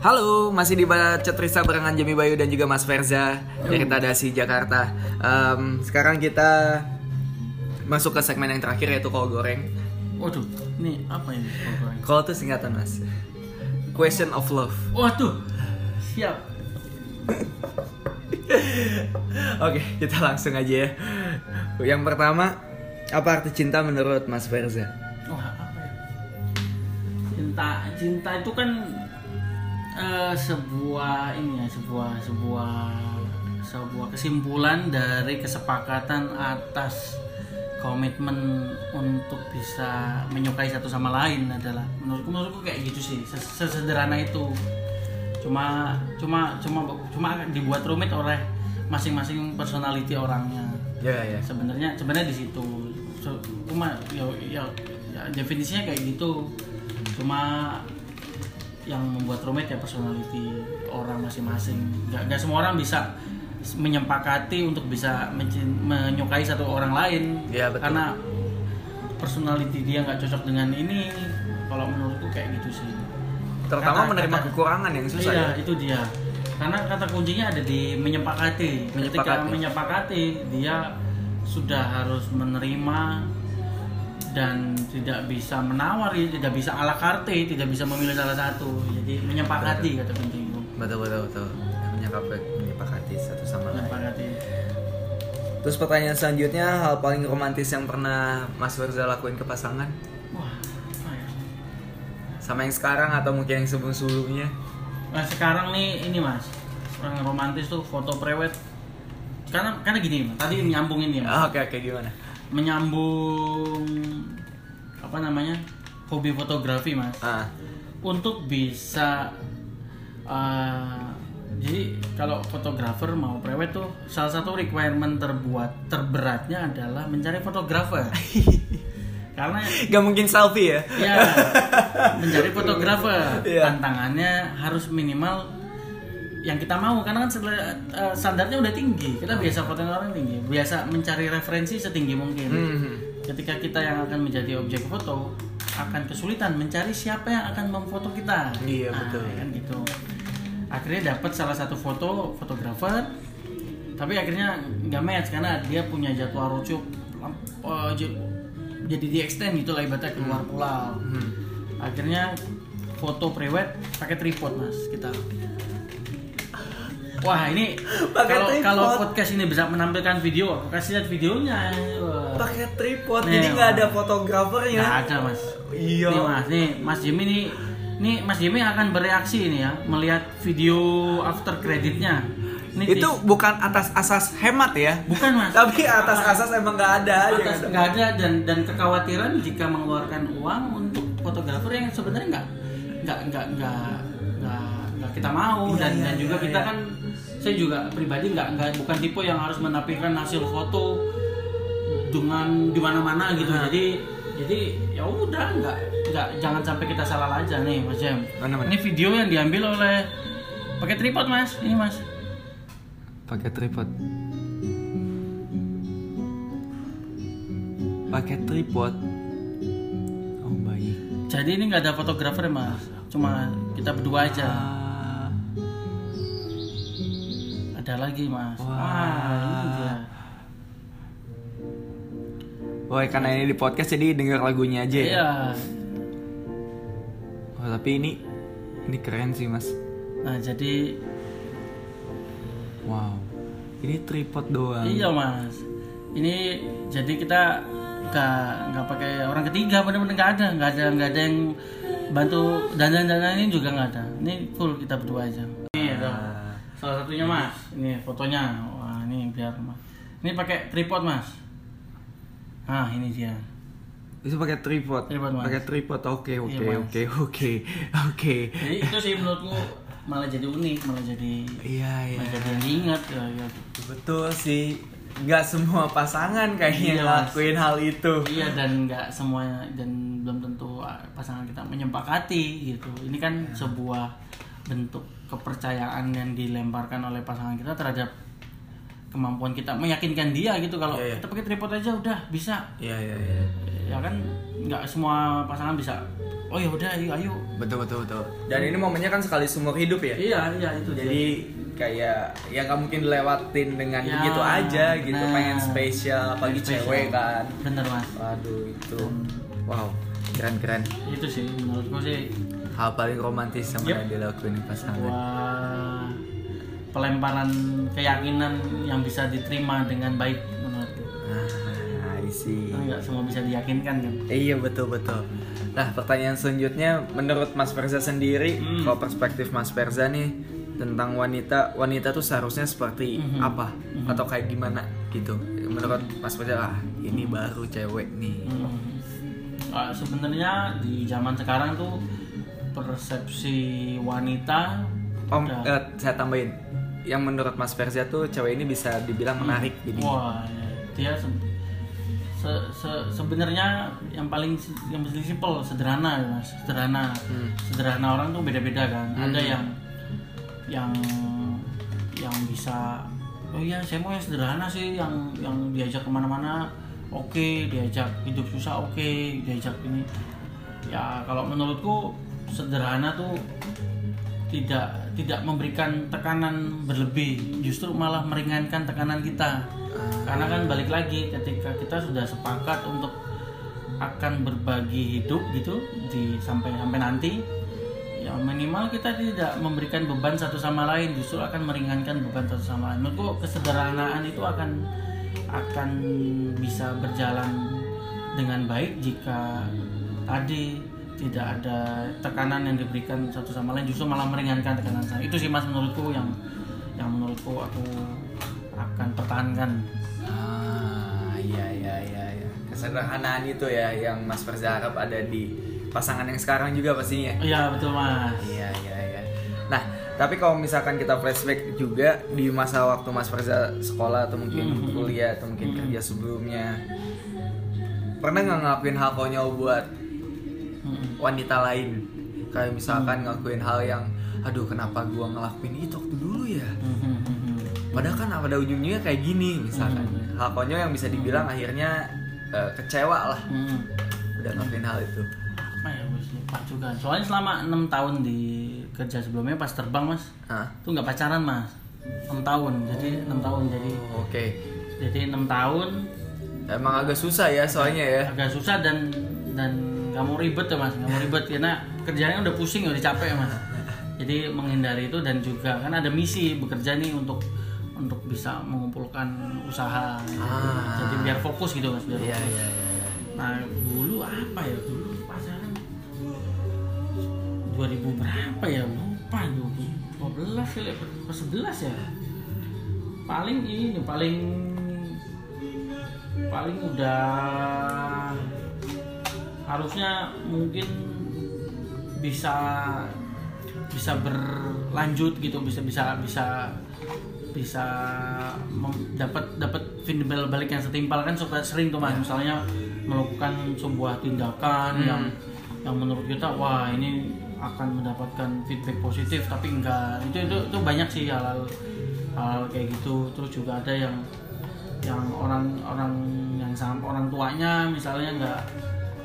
Halo, masih di Bacot Risa barengan Jemi Bayu dan juga Mas Verza dari Tadasi Jakarta. Em, sekarang kita masuk ke segmen yang terakhir yaitu kol goreng. Waduh, ini apa ini? kol goreng? Kol itu singkatan Mas. Question of love. Waduh, siap. Oke, kita langsung aja ya. Yang pertama, apa arti cinta menurut Mas Verza? Wah, apa ya? Cinta, cinta itu kan eh, sebuah ini ya, sebuah sebuah sebuah kesimpulan dari kesepakatan atas komitmen untuk bisa menyukai satu sama lain adalah menurutku menurutku kayak gitu sih ses- sesederhana itu. Cuma cuma cuma cuma dibuat rumit oleh masing-masing personality orangnya. Ya, ya. sebenarnya sebenarnya di situ. Cuma ya, ya, ya definisinya kayak gitu. Cuma yang membuat rumit ya personality orang masing-masing nggak nggak semua orang bisa menyepakati untuk bisa menyukai satu orang lain Iya, betul. karena personality dia nggak cocok dengan ini kalau menurutku kayak gitu sih Terutama Kata- menerima kata- kekurangan yang susah iya, ya. itu dia. Karena kata kuncinya ada di menyepakati. Ketika Menyepakati. menyepakati, dia sudah harus menerima dan tidak bisa menawar, tidak bisa ala carte, tidak bisa memilih salah satu. Jadi menyepakati kata kuncinya. Betul betul betul. Menyepakati, menyepakati satu sama lain. Menyepakati. Terus pertanyaan selanjutnya, hal paling romantis yang pernah Mas Verza lakuin ke pasangan? Wah, apa ya? Sama yang sekarang atau mungkin yang sebelum-sebelumnya? Nah sekarang nih ini mas, orang romantis tuh foto prewed. Karena karena gini, Mas, tadi nyambung ini ya. Ah, Oke oke gimana? Menyambung apa namanya hobi fotografi mas. Ah, untuk bisa uh, jadi kalau fotografer mau prewed tuh salah satu requirement terbuat terberatnya adalah mencari fotografer. Karena gak mungkin selfie ya? ya mencari fotografer. Iya. tantangannya harus minimal yang kita mau karena kan eh, standarnya udah tinggi. Kita biasa fotoin orang tinggi. Biasa mencari referensi setinggi mungkin. Hmm. ketika kita yang akan menjadi objek foto akan kesulitan mencari siapa yang akan memfoto kita. Iya, Nah, betul. kan gitu. Akhirnya dapat salah satu foto fotografer. Tapi akhirnya nggak match karena dia punya jadwal rujuk lam- eh, jadi di extend gitu lah ibaratnya keluar pulau. Hmm. akhirnya foto prewed pakai tripod mas kita wah ini kalau podcast ini bisa menampilkan video aku kasih lihat videonya. Pakai tripod, Nih, jadi nggak ada fotografernya. Nggak ada mas Iya. nih mas nih mas Jimmy nih nih mas Jimmy akan bereaksi ini ya melihat video after creditnya ini Itu di- bukan atas asas hemat ya? bukan mas Tapi atas asas emang nggak ada atas nggak ada. dan dan kekhawatiran jika mengeluarkan uang untuk fotografer yang sebenarnya nggak nggak nggak nggak nggak nggak kita mau Iya, dan iya, dan juga iya, kita iya. kan saya juga pribadi nggak nggak bukan tipe yang harus menampilkan hasil foto dengan di mana-mana gitu Nah. jadi jadi ya udah nggak nggak jangan sampai kita salah aja nih mas Jam Mana, mana? ini video yang diambil oleh pakai tripod mas ini mas Pakai tripod. Pakai tripod. Oh baik. jadi ini nggak ada fotografer mas cuma kita berdua aja Ah, ada lagi mas Wah. wah ini dia Wah, karena ini di podcast jadi denger lagunya aja ya. iya Oh, tapi ini ini keren sih, Mas. nah jadi Wow. Ini tripod doang. iya mas ini jadi kita nggak nggak pakai orang ketiga benar-benar nggak ada nggak ada nggak ada yang bantu dandan dandan ini juga nggak ada ini full kita berdua aja salah satunya mas ini fotonya wah ini biar mas ini pakai tripod mas nah ini dia Itu pakai tripod. Tripod, Mas. Pakai tripod. Oke, oke, Iya, Mas. oke, oke. Oke. jadi itu sih menurutku malah jadi unik malah jadi Iya, iya. malah jadi diingat ya, ya. Betul sih. Nggak semua pasangan kayaknya Iya, ngelakuin hal itu. Iya dan nggak semuanya dan belum tentu ah, pasangan kita menyepakati gitu. Ini kan Iya. sebuah bentuk kepercayaan yang dilemparkan oleh pasangan kita terhadap kemampuan kita meyakinkan dia gitu. Kalau Iya, iya. kita pakai tripod aja udah bisa. Iya, iya, iya. ya kan? Nggak semua pasangan bisa oh ya udah ayo ayo. Betul betul betul. Dan ini momennya kan sekali seumur hidup ya? Iya iya itu jadi kayak ya nggak mungkin dilewatin dengan Ya, begitu aja gitu nah. pengen spesial apalagi Spesial. cewek kan. Bener mas. Waduh itu. Wow keren keren. Itu sih menurutku sih hal paling romantis yang Yep. pernah dilakuin di pasangan sebuah pelemparan keyakinan yang bisa diterima dengan baik menurutku ah I see Karena nggak semua bisa diyakinkan kan Iya betul betul. Nah pertanyaan selanjutnya, menurut Mas Perza sendiri, Hmm. kalau perspektif Mas Perza nih tentang wanita, wanita tuh seharusnya seperti Mhm. apa atau kayak gimana gitu? Menurut Mas Perza, ah ini baru cewek nih. Hmm. Ah, sebenarnya di zaman sekarang tuh persepsi wanita Om, eh, saya tambahin, yang menurut Mas Perza tuh cewek ini bisa dibilang menarik jadi. wah ya, dia se- se- se- sebenarnya yang paling yang paling simpel sederhana ya, mas. Sederhana. Hmm. sederhana orang tuh beda-beda kan. Ada yang yang yang bisa oh iya saya mau yang sederhana sih yang yang diajak ke mana-mana oke diajak hidup susah oke diajak ini. Ya kalau menurutku sederhana tuh tidak tidak memberikan tekanan berlebih. Justru malah meringankan tekanan kita. Karena kan balik lagi ketika kita sudah sepakat untuk akan berbagi hidup gitu di sampai sampai nanti ya minimal kita tidak memberikan beban satu sama lain. Justru akan meringankan beban satu sama lain. Menurutku kesederhanaan itu akan akan bisa berjalan dengan baik jika tadi tidak ada tekanan yang diberikan satu sama lain justru malah meringankan tekanan saya itu sih mas menurutku yang yang menurutku aku akan pertahankan Ah iya iya iya. iya. Kesederhanaan itu ya yang Mas Perza harap ada di pasangan yang sekarang juga pastinya. iya betul mas Iya iya iya. Nah, tapi kalau misalkan kita flashback juga di masa waktu Mas Farza sekolah atau mungkin kuliah atau mungkin kerja sebelumnya, pernah nggak ngelakuin hal konyol buat. Wanita lain? Kayak misalkan ngelakuin hal yang, aduh kenapa gua ngelakuin itu waktu dulu ya? Mm-mm. Padahal kan pada ujungnya kayak gini misalkan. Hal konyol yang bisa dibilang akhirnya eh, kecewa lah udah ngelakuin hal itu. apa ya wis lupa juga soalnya selama enam tahun di kerja sebelumnya pas terbang mas Hah? tuh nggak pacaran mas enam tahun jadi enam tahun jadi Oke. jadi enam tahun Emang agak susah ya soalnya ya. agak susah dan dan nggak mau ribet ya mas nggak mau ribet karena kerjanya udah pusing udah capek ya mas jadi menghindari itu dan juga kan ada misi bekerja nih untuk untuk bisa mengumpulkan usaha Ah. jadi biar fokus gitu mas biar Iya fokus. iya iya. iya. nah dulu apa ya dulu pacaran 2000 berapa ya lupa 2012 kali apa 11 ya paling ini paling paling udah harusnya mungkin bisa bisa berlanjut gitu bisa bisa bisa bisa dapat dapat feedback balik yang setimpal. Kan suka sering tuh mas. Misalnya melakukan sebuah tindakan yang yang menurut kita wah ini akan mendapatkan feedback positif. Tapi enggak. Itu itu, itu banyak sih hal hal kayak gitu. Terus juga ada yang yang orang orang yang sama orang tuanya misalnya nggak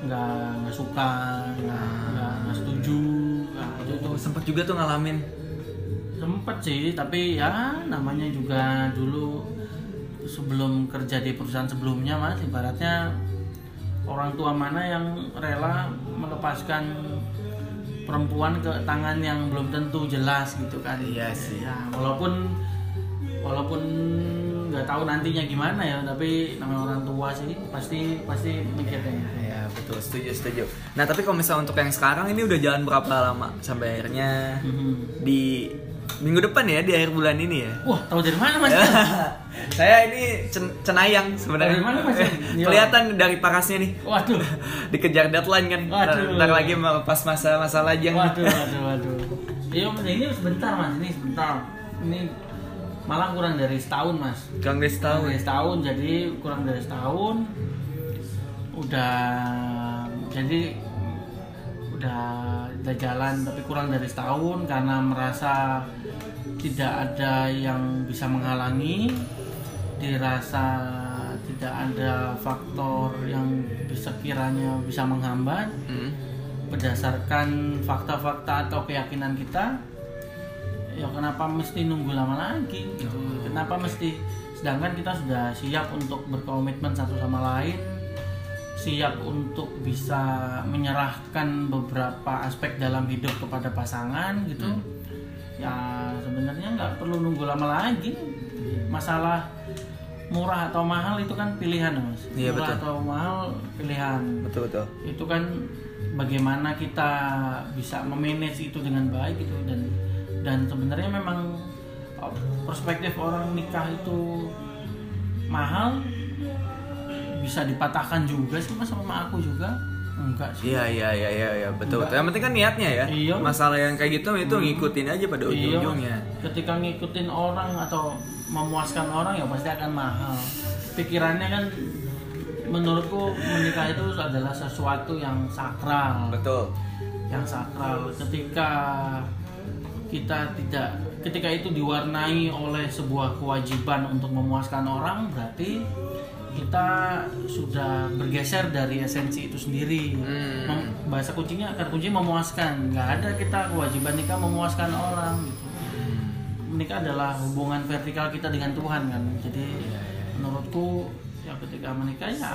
nggak nggak suka nggak nggak nggak setuju nah, itu itu Oh, sempet juga tuh ngalamin. sempet sih tapi ya namanya juga dulu sebelum kerja di perusahaan sebelumnya mas ibaratnya orang tua mana yang rela melepaskan perempuan ke tangan yang belum tentu jelas gitu kan Iya sih. ya walaupun walaupun nggak tahu nantinya gimana ya tapi namanya orang tua sih pasti pasti mikirnya betul setuju setuju. Nah tapi kalau misalnya untuk yang sekarang ini udah jalan berapa lama sampai akhirnya Mhm. di minggu depan ya di akhir bulan ini ya. wah tahu dari mana mas Saya ini cen- cenayang sebenarnya. Dari mana, Mas? Kelihatan dari parasnya nih. waduh Dikejar deadline kan. Waduh. Ntar lagi pas masa-masa lajang. Waduh, waduh, waduh. Iya, Mas, ini sebentar mas, ini sebentar. Ini malah kurang dari setahun mas. Kurang dari Kurang setahun. dari setahun, jadi kurang dari setahun. Udah, jadi udah udah jalan tapi kurang dari setahun karena merasa tidak ada yang bisa menghalangi. Dirasa tidak ada faktor yang bisa kiranya bisa menghambat. Hmm. berdasarkan fakta-fakta atau keyakinan kita ya kenapa mesti nunggu lama lagi gitu? Kenapa mesti? Sedangkan kita sudah siap untuk berkomitmen satu sama lain siap untuk bisa menyerahkan beberapa aspek dalam hidup kepada pasangan gitu. Ya sebenarnya nggak perlu nunggu lama lagi. Masalah murah atau mahal itu kan pilihan mas. Iya, murah betul. atau mahal pilihan. Betul betul. Itu kan bagaimana kita bisa memanage itu dengan baik gitu. Dan dan sebenarnya memang uh, perspektif orang nikah itu mahal bisa dipatahkan juga sih mas sama aku juga enggak sih Iya iya iya iya iya betul betul. Yang penting kan niatnya ya. Iya. Masalah yang kayak gitu itu ngikutin aja pada Iya, ujung-ujungnya. ketika ngikutin orang atau memuaskan orang ya pasti akan mahal pikirannya kan menurutku menikah itu adalah sesuatu yang sakral Betul. yang sakral ketika kita tidak ketika itu diwarnai oleh sebuah kewajiban untuk memuaskan orang berarti kita sudah bergeser dari esensi itu sendiri. Hmm. Bahasa kuncinya kata kunci memuaskan. Nggak ada kita kewajiban nikah memuaskan orang gitu. Menikah adalah hubungan vertikal kita dengan Tuhan kan. Jadi menurutku ya ketika menikah ya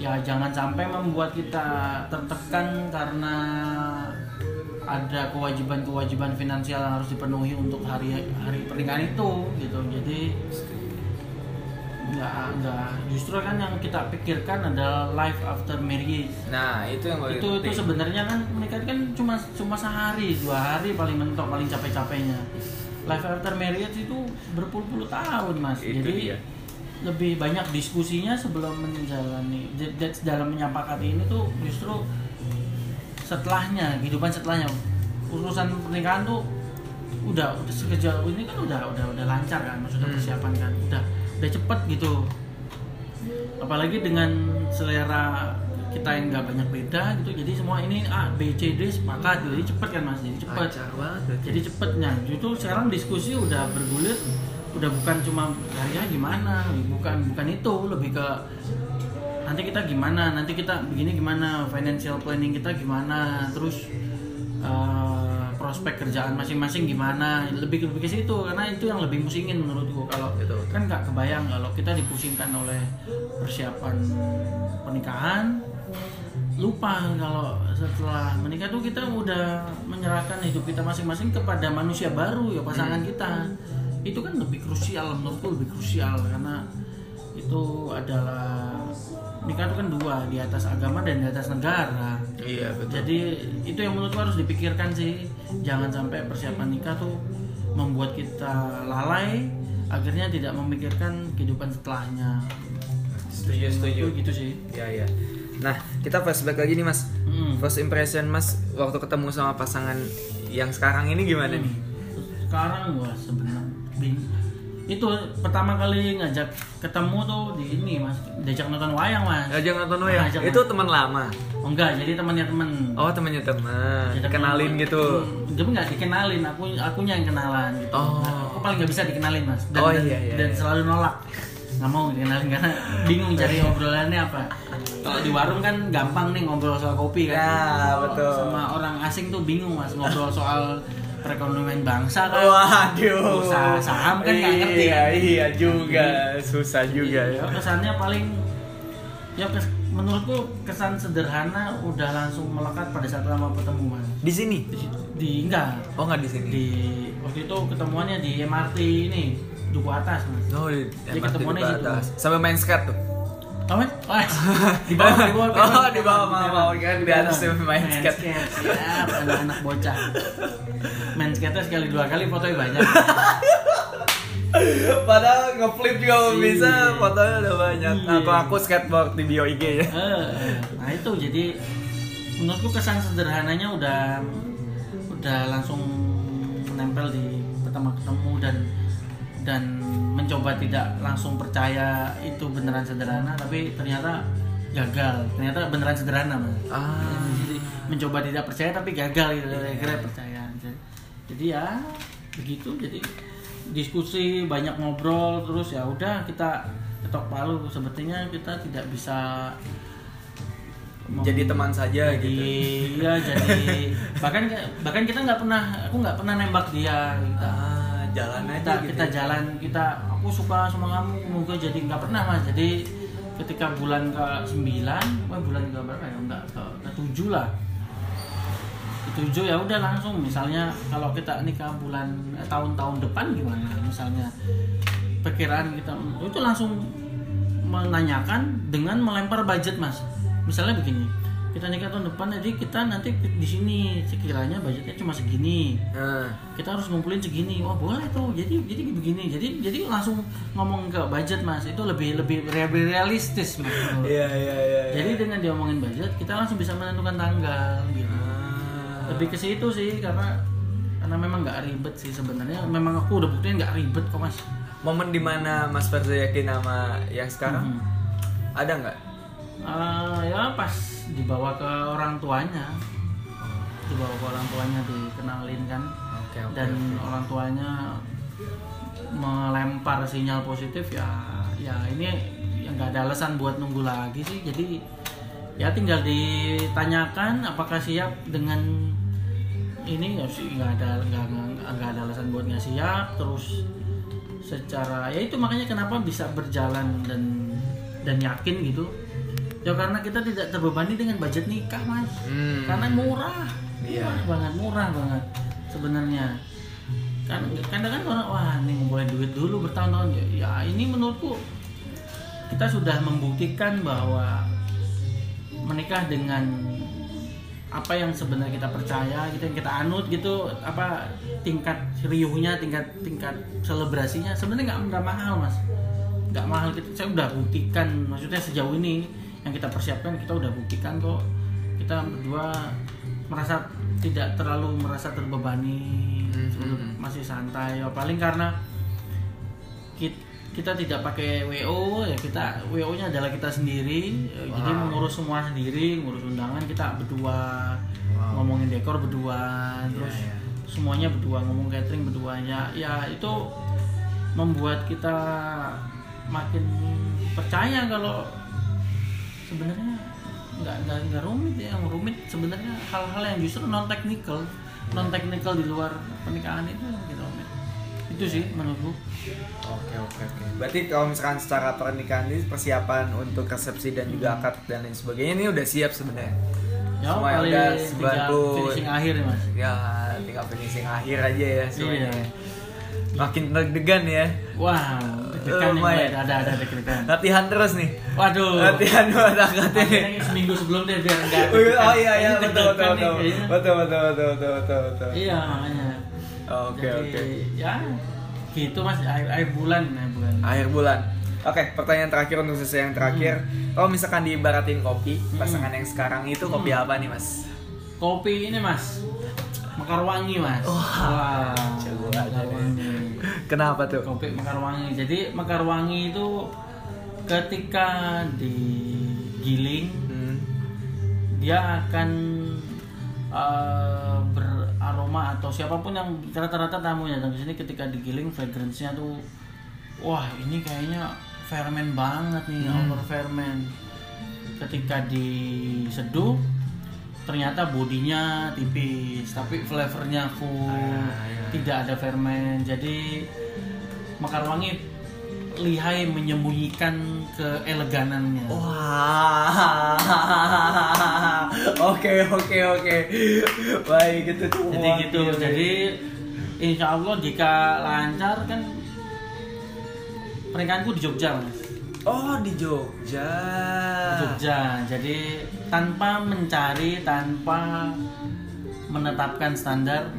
ya jangan sampai membuat kita tertekan karena ada kewajiban-kewajiban finansial yang harus dipenuhi untuk hari hari pernikahan itu gitu. Jadi nggak nggak. Justru kan yang kita pikirkan adalah life after marriage. Nah itu yang itu itu sebenarnya kan menikah kan cuma cuma sehari dua hari paling mentok paling capek-capeknya. Life after marriage itu berpuluh-puluh tahun mas. Itu jadi dia. lebih banyak diskusinya sebelum menjalani. Dalam menyepakati ini tuh justru setelahnya kehidupan setelahnya. Urusan pernikahan tuh udah udah sekejauh ini kan udah udah udah lancar kan maksudnya Hmm. persiapan kan. Udah udah cepet gitu. Apalagi dengan selera kita yang nggak banyak beda gitu. Jadi semua ini A B C D sepakat jadi cepet kan mas? Jadi cepet. Banget. jadi cepetnya justru sekarang diskusi udah bergulir. Udah bukan cuma harganya gimana? Bukan bukan itu. Lebih ke nanti kita gimana? Nanti kita begini gimana? Financial planning kita gimana? Terus eh, prospek kerjaan masing-masing gimana. Lebih lebih ke situ karena itu yang lebih musingin menurutku. Kalau Betul, betul. kan nggak kebayang kalau kita dipusingkan oleh persiapan pernikahan lupa kalau setelah menikah tuh kita udah menyerahkan hidup kita masing-masing kepada manusia baru ya pasangan kita. Itu kan lebih krusial menurutku lebih krusial karena itu adalah nikah itu kan dua di atas agama dan di atas negara Iya betul. jadi itu yang menurutku harus dipikirkan sih jangan sampai persiapan nikah tuh membuat kita lalai akhirnya tidak memikirkan kehidupan setelahnya Setuju setuju. Itu gitu sih Iya iya. Nah kita flashback lagi nih mas. Hmm. First impression mas waktu ketemu sama pasangan yang sekarang ini gimana nih? sekarang gua sebenarnya itu pertama kali ngajak ketemu tuh di ini mas diajak nonton wayang mas Ngajak nonton wayang. Ngajak Itu teman lama. oh, enggak jadi temannya temen Oh temannya teman. Jadi Kenalin gitu. Hmm, tapi nggak dikenalin aku akunya yang kenalan gitu Oh. aku paling nggak bisa dikenalin mas dan, Oh, dan, iya, iya, dan iya. selalu nolak nggak mau dikenalin karena bingung cari obrolannya apa kalau di warung kan gampang nih ngobrol soal kopi kan Ya, betul. sama orang asing tuh bingung mas ngobrol soal perekonomian bangsa kan Waduh. Usaha saham kan nggak ngerti Iya kan? iya juga. Susah juga ya. Ya, kesannya paling ya kes- menurutku kesan sederhana udah langsung melekat pada saat lama ketemu mas Di sini? di, di enggak Oh nggak di sini? di waktu itu ketemuannya di MRT ini duku atas mas Oh di Jadi MRT ketemuannya di di situ. atas. Sampai main skate tuh. Oh? Oh, di bawah, di bawah. Oh, di bawah, maaf, maaf. Kan di atas dia main skate. Siap, anak-anak bocah. Skate sekali dua kali fotonya banyak. Padahal ngeflip juga belum bisa, Iya. fotonya udah banyak. Iya. Aku aku skateboard di bio IG ya. Eh, nah itu jadi menurutku kesan sederhananya udah udah langsung menempel di pertama ketemu dan dan mencoba tidak langsung percaya itu beneran sederhana tapi ternyata gagal ternyata beneran sederhana mas Ah. jadi mencoba tidak percaya tapi gagal gitu akhirnya percaya Jadi- ya begitu. Jadi diskusi banyak ngobrol terus ya udah kita ketok palu. Sepertinya kita tidak bisa jadi teman saja jadi gitu. iya jadi bahkan bahkan kita nggak pernah aku nggak pernah nembak dia kita ah jalan aja kita, gitu kita ya. jalan kita aku suka sama kamu semoga jadi nggak pernah mas. Jadi ketika bulan ke 9 wah bulan ke berapa ya? Enggak ke, ke 7 lah 7 ya udah langsung. Misalnya kalau kita nikah bulan eh, tahun-tahun depan gimana? Misalnya perkiraan kita itu langsung menanyakan dengan melempar budget mas. Misalnya begini kita nikah tahun depan jadi kita nanti di sini sekiranya budgetnya cuma segini. Nah, kita harus ngumpulin segini. Wah boleh tuh. Jadi jadi begini. Jadi jadi langsung ngomong ke budget mas. Itu lebih lebih realistis mas iya iya iya iya. jadi dengan diomongin budget kita langsung bisa menentukan tanggal gitu. Lebih ke situ sih karena karena memang nggak ribet sih sebenarnya. Memang aku udah buktiin nggak ribet kok mas. Momen di mana Mas Verza yakin sama yang sekarang? Mhm. ada nggak? Eh, ya pas dibawa ke orang tuanya. Dibawa ke orang tuanya dikenalin kan. Oke oke dan orang tuanya melempar sinyal positif ya ya ini ya nggak ada alasan buat nunggu lagi sih. Jadi ya tinggal ditanyakan apakah siap dengan ini ya sih nggak ada nggak nggak- nggak ada alasan buat nggak siap terus secara ya itu makanya kenapa bisa berjalan dan dan yakin gitu. Ya karena kita tidak terbebani dengan budget nikah mas. Hmm. karena murah. Iya. murah banget murah banget sebenarnya. Kan kadang kan orang wah ini ngumpulin duit dulu bertahun-tahun. Ya, ya ini menurutku kita sudah membuktikan bahwa menikah dengan apa yang sebenarnya kita percaya gitu yang kita anut gitu apa tingkat riuhnya tingkat tingkat selebrasinya sebenarnya nggak nggak mahal mas. Nggak mahal kita saya udah buktikan maksudnya sejauh ini yang kita persiapkan kita udah buktikan kok. Kita berdua merasa tidak terlalu merasa terbebani Mhm. masih santai. Ya paling karena kita, kita tidak pakai WO ya kita WO nya adalah kita sendiri jadi Wow. mengurus semua sendiri ngurus undangan kita berdua Wow. ngomongin dekor berdua terus iya. semuanya berdua ngomong catering berdua ya itu membuat kita makin percaya kalau sebenarnya nggak nggak nggak rumit ya yang rumit sebenarnya hal-hal yang justru non teknikal non teknikal di luar pernikahan itu rumit itu sih menurutku Oke oke oke. Berarti kalau misalkan secara pernikahan ini persiapan untuk resepsi dan juga akad dan lain sebagainya ini udah siap sebenarnya. ya Semua udah tinggal 90. finishing akhir ya mas Ya tinggal finishing akhir aja ya semuanya. Iya. Makin deg-degan ya. wow deg-degan Lumayan. mulai ada ada deg-degan Latihan terus nih. waduh Latihan buat akadnya. Akhirnya seminggu sebelum deh biar enggak Oh iya, oh, iya iya Ini betul betul betul betul betul betul betul. iya makanya Oke Jadi, oke. ya gitu mas akhir, akhir bulan akhir bulan Akhir bulan. Oke, pertanyaan terakhir untuk sesi yang terakhir. Kalau misalkan diibaratin kopi, pasangan yang sekarang itu kopi apa nih, Mas? kopi ini mas mekar wangi mas wah jago nih. wangi Kenapa tuh? kopi mekar wangi jadi mekar wangi itu ketika digiling Hmm. dia akan eh, beraroma atau siapa pun yang rata-rata tamu yang datang ke sini ketika digiling fragrance-nya tuh wah ini kayaknya fermen banget nih Hmm. over ferment ketika diseduh ternyata bodinya tipis tapi flavornya full Ah, iya. tidak ada fermen jadi mekar wangi lihai menyembunyikan keeleganannya Wah. Oke oke oke. Baik itu tuh. jadi gitu jadi insya Allah jika lancar kan pernikahanku di Jogja mas Oh di Jogja. di Jogja jadi tanpa mencari tanpa menetapkan standar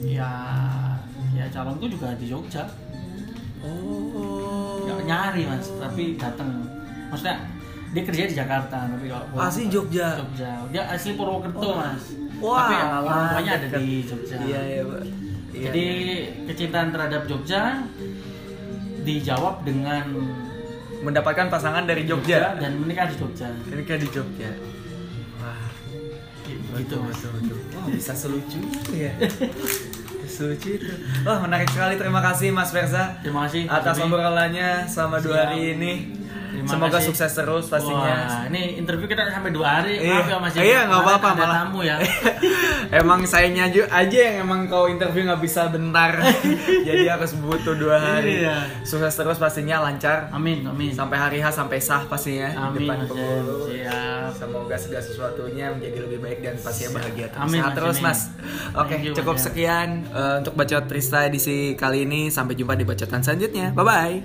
ya ya calonku juga di Jogja Oh. Nyari mas tapi datang maksudnya dia kerja di Jakarta tapi kalau Asli Jogja. Jogja dia asli Purwokerto mas Wah, tapi orang tuanya ada di Jogja Iya iya, Pak. Iya, Jadi iya. kecintaan terhadap Jogja dijawab dengan mendapatkan pasangan dari Jogja. dan menikah di Jogja. Ini kan di Jogja. Wah. Gitu mas. betul, betul. Wah, bisa selucu ya. Itu. Wah, menarik sekali. Terima kasih Mas Versa Terima kasih. atas obrolannya selama dua hari ini. Terima Semoga kasih. sukses terus pastinya. Wah, ini interview kita sampai dua hari. Iya. Maaf ya Mas. Iya, nggak apa-apa, malah. tamu ya. emang sayanya ju- aja yang emang kau interview nggak bisa bentar. Jadi harus butuh dua hari. Iya. Sukses terus pastinya lancar. Amin, amin. Sampai hari H sampai sah pastinya di Amin, depan Mas pengurus. Siap. Semoga segala sesuatunya menjadi lebih baik dan pastinya bahagia terus. Amin, Sehat terus. Mas. Oke, you, cukup sekian eh, untuk bacot Trista edisi kali ini. Sampai jumpa di bacotan selanjutnya. Bye bye.